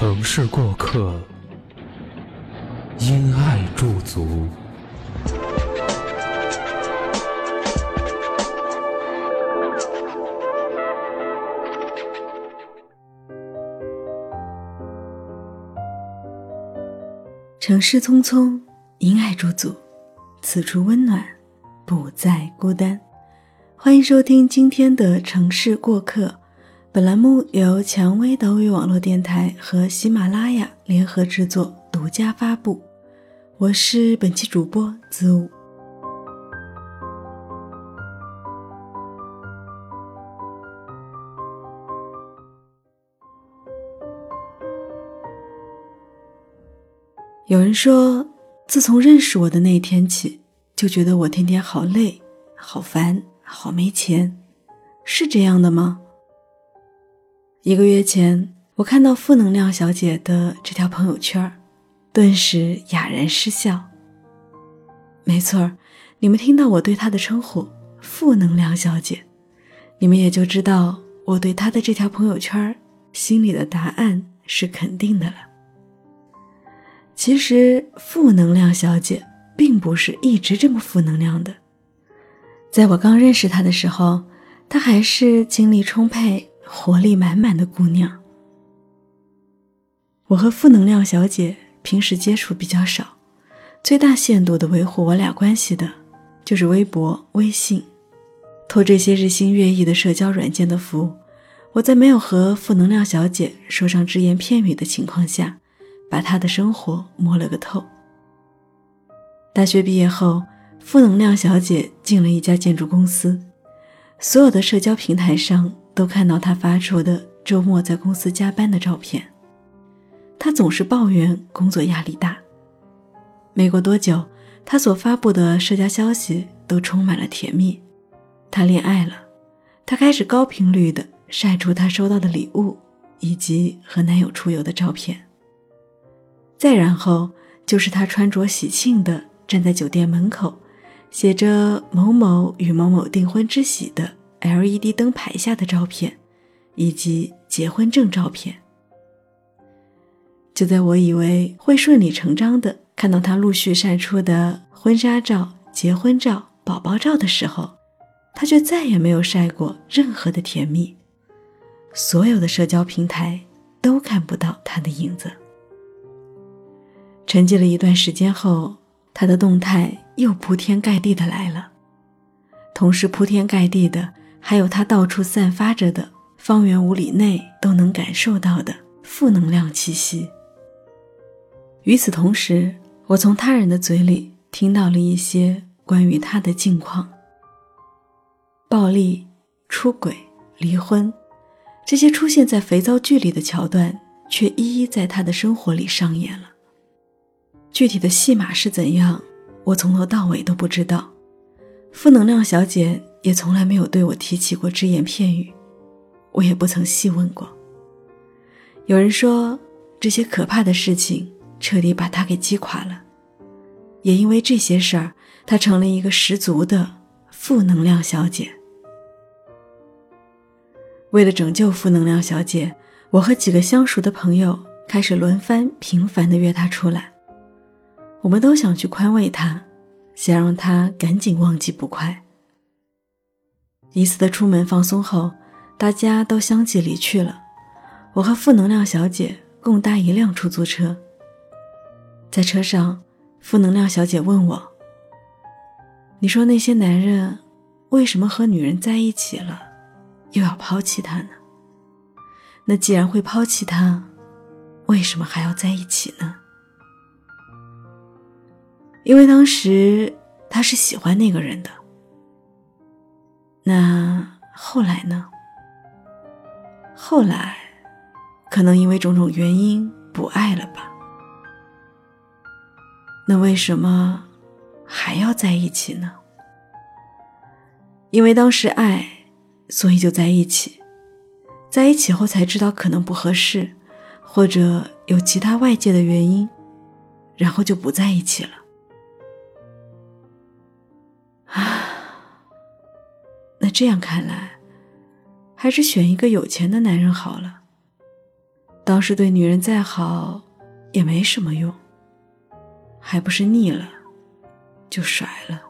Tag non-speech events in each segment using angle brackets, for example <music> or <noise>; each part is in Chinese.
城市过客，因爱驻足。城市匆匆，因爱驻足，此处温暖，不再孤单。欢迎收听今天的城市过客。本栏目由蔷薇岛屿网络电台和喜马拉雅联合制作，独家发布。我是本期主播子午。有人说，自从认识我的那一天起，就觉得我天天好累、好烦、好没钱，是这样的吗？一个月前，我看到负能量小姐的这条朋友圈，顿时哑然失笑。没错你们听到我对她的称呼“负能量小姐”，你们也就知道我对她的这条朋友圈心里的答案是肯定的了。其实，负能量小姐并不是一直这么负能量的。在我刚认识她的时候，她还是精力充沛。活力满满的姑娘。我和负能量小姐平时接触比较少，最大限度的维护我俩关系的，就是微博、微信，托这些日新月异的社交软件的福，我在没有和负能量小姐说上只言片语的情况下，把她的生活摸了个透。大学毕业后，负能量小姐进了一家建筑公司，所有的社交平台上。都看到他发出的周末在公司加班的照片。他总是抱怨工作压力大。没过多久，他所发布的社交消息都充满了甜蜜。他恋爱了，他开始高频率的晒出他收到的礼物以及和男友出游的照片。再然后就是他穿着喜庆的站在酒店门口，写着“某某与某某订婚之喜”的。LED 灯牌下的照片，以及结婚证照片。就在我以为会顺理成章的看到他陆续晒出的婚纱照、结婚照、宝宝照的时候，他却再也没有晒过任何的甜蜜。所有的社交平台都看不到他的影子。沉寂了一段时间后，他的动态又铺天盖地的来了，同时铺天盖地的。还有他到处散发着的，方圆五里内都能感受到的负能量气息。与此同时，我从他人的嘴里听到了一些关于他的近况：暴力、出轨、离婚，这些出现在肥皂剧里的桥段，却一一在他的生活里上演了。具体的戏码是怎样，我从头到尾都不知道。负能量小姐。也从来没有对我提起过只言片语，我也不曾细问过。有人说，这些可怕的事情彻底把他给击垮了，也因为这些事儿，她成了一个十足的负能量小姐。为了拯救负能量小姐，我和几个相熟的朋友开始轮番频繁地约她出来，我们都想去宽慰她，想让他赶紧忘记不快。一次的出门放松后，大家都相继离去了。我和负能量小姐共搭一辆出租车。在车上，负能量小姐问我：“你说那些男人为什么和女人在一起了，又要抛弃她呢？那既然会抛弃她，为什么还要在一起呢？”因为当时他是喜欢那个人的。那后来呢？后来，可能因为种种原因不爱了吧？那为什么还要在一起呢？因为当时爱，所以就在一起。在一起后才知道可能不合适，或者有其他外界的原因，然后就不在一起了。这样看来，还是选一个有钱的男人好了。当时对女人再好，也没什么用，还不是腻了，就甩了。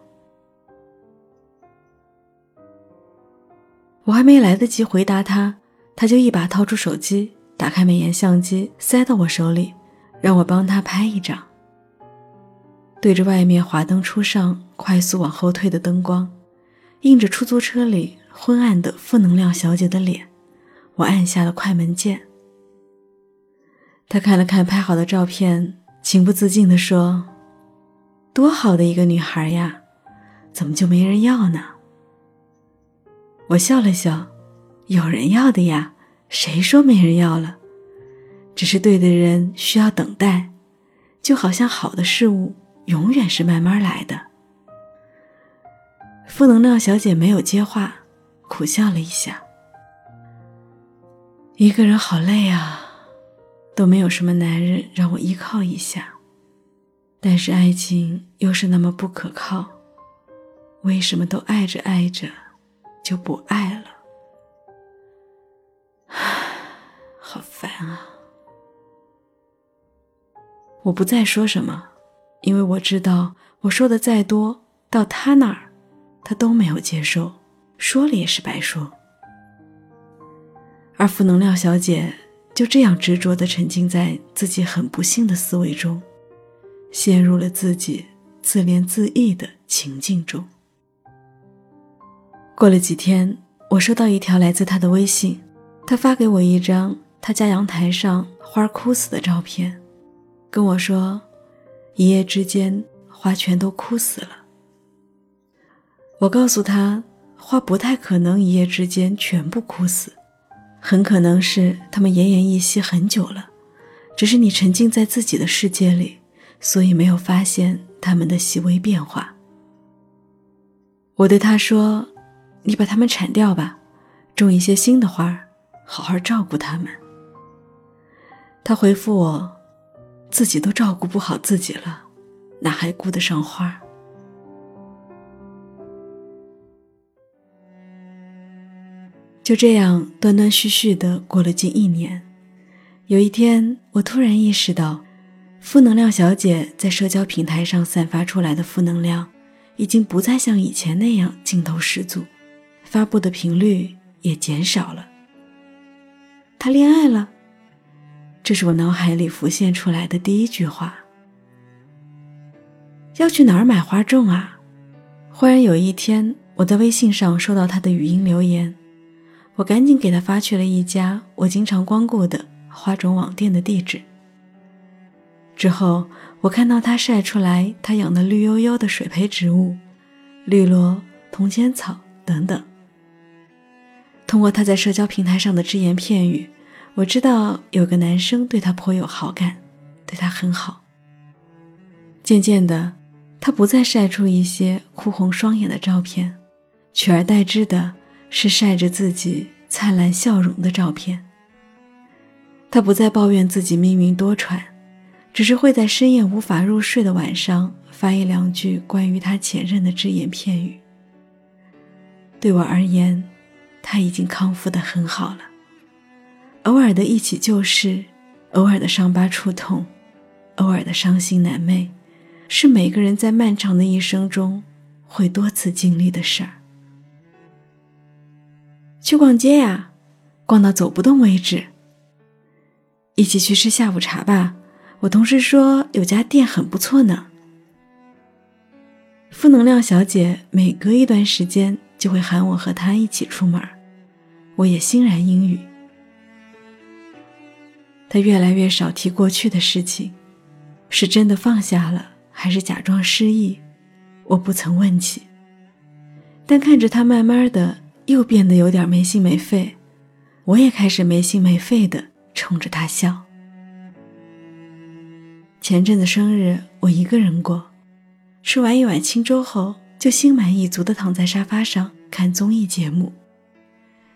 我还没来得及回答他，他就一把掏出手机，打开美颜相机，塞到我手里，让我帮他拍一张。对着外面华灯初上、快速往后退的灯光，映着出租车里昏暗的负能量小姐的脸，我按下了快门键。他看了看拍好的照片，情不自禁地说：“多好的一个女孩呀，怎么就没人要呢？”我笑了笑，有人要的呀，谁说没人要了？只是对的人需要等待，就好像好的事物永远是慢慢来的。负能量小姐没有接话，苦笑了一下。一个人好累啊，都没有什么男人让我依靠一下，但是爱情又是那么不可靠，为什么都爱着爱着？就不爱了，唉 <sighs> 好烦啊！我不再说什么，因为我知道我说的再多，到他那儿，他都没有接受，说了也是白说。而负能量小姐就这样执着的沉浸在自己很不幸的思维中，陷入了自己自怜自艾的情境中。过了几天，我收到一条来自他的微信，他发给我一张他家阳台上花枯死的照片，跟我说，一夜之间花全都枯死了。我告诉他，花不太可能一夜之间全部枯死，很可能是它们奄奄一息很久了，只是你沉浸在自己的世界里，所以没有发现它们的细微变化。我对他说。你把它们铲掉吧，种一些新的花儿，好好照顾它们。他回复我：“自己都照顾不好自己了，哪还顾得上花？”就这样断断续续的过了近一年。有一天，我突然意识到，负能量小姐在社交平台上散发出来的负能量，已经不再像以前那样劲头十足。发布的频率也减少了。她恋爱了，这是我脑海里浮现出来的第一句话。要去哪儿买花种啊？忽然有一天，我在微信上收到他的语音留言，我赶紧给他发去了一家我经常光顾的花种网店的地址。之后，我看到他晒出来他养的绿油油的水培植物，绿萝、铜钱草等等。通过他在社交平台上的只言片语，我知道有个男生对他颇有好感，对他很好。渐渐的，他不再晒出一些哭红双眼的照片，取而代之的是晒着自己灿烂笑容的照片。他不再抱怨自己命运多舛，只是会在深夜无法入睡的晚上发一两句关于他前任的只言片语。对我而言。他已经康复的很好了。偶尔的一起旧事，偶尔的伤疤触痛，偶尔的伤心难寐，是每个人在漫长的一生中会多次经历的事儿。去逛街呀，逛到走不动为止。一起去吃下午茶吧，我同事说有家店很不错呢。负能量小姐每隔一段时间就会喊我和她一起出门。我也欣然应允。他越来越少提过去的事情，是真的放下了，还是假装失忆？我不曾问起。但看着他慢慢的又变得有点没心没肺，我也开始没心没肺的冲着他笑。前阵子生日我一个人过，吃完一碗清粥后，就心满意足的躺在沙发上看综艺节目。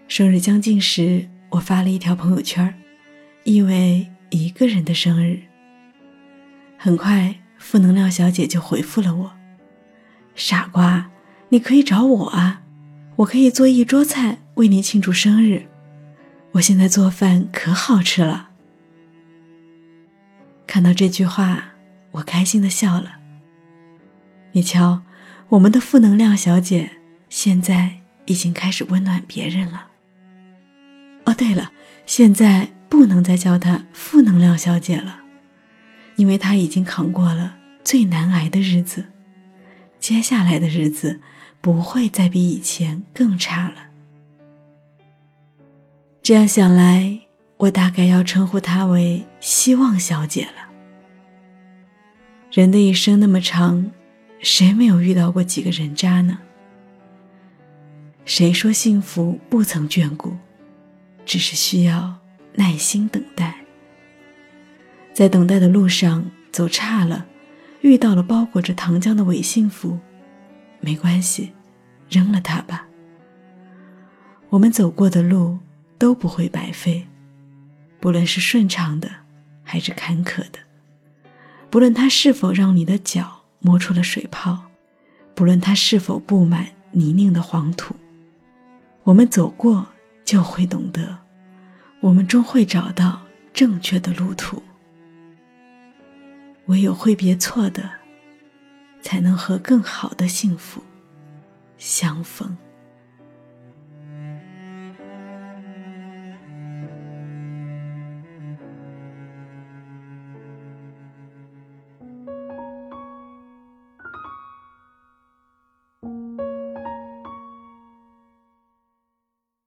生日将近时，我发了一条朋友圈，意味一个人的生日。很快，负能量小姐就回复了我：“傻瓜，你可以找我啊，我可以做一桌菜为你庆祝生日。我现在做饭可好吃了。”看到这句话，我开心的笑了。你瞧，我们的负能量小姐现在已经开始温暖别人了。哦，对了，现在不能再叫她负能量小姐了，因为她已经扛过了最难挨的日子，接下来的日子不会再比以前更差了。这样想来，我大概要称呼她为希望小姐了。人的一生那么长，谁没有遇到过几个人渣呢？谁说幸福不曾眷顾？只是需要耐心等待，在等待的路上走差了，遇到了包裹着糖浆的伪幸福，没关系，扔了它吧。我们走过的路都不会白费，不论是顺畅的还是坎坷的，不论它是否让你的脚磨出了水泡，不论它是否布满泥泞的黄土，我们走过。就会懂得，我们终会找到正确的路途。唯有挥别错的，才能和更好的幸福相逢。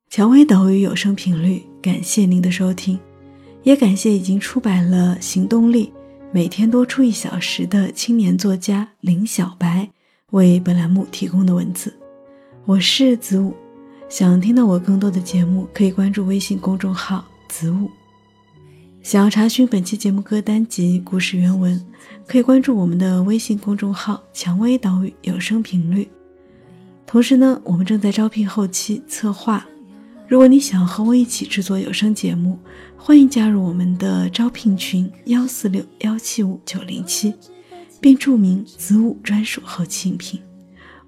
蔷薇岛屿有声频率，感谢您的收听，也感谢已经出版了《行动力》，每天多出一小时的青年作家林小白为本栏目提供的文字。我是子午，想听到我更多的节目，可以关注微信公众号子午。想要查询本期节目歌单及故事原文，可以关注我们的微信公众号“蔷薇岛屿有声频率”。同时呢，我们正在招聘后期策划。如果你想和我一起制作有声节目，欢迎加入我们的招聘群幺四六幺七五九零七，并注明子午专属后期应聘。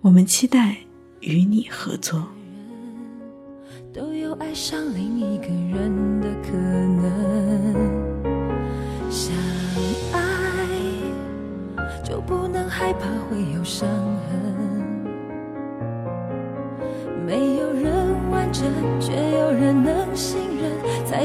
我们期待与你合作。都有爱上另一个人的可能，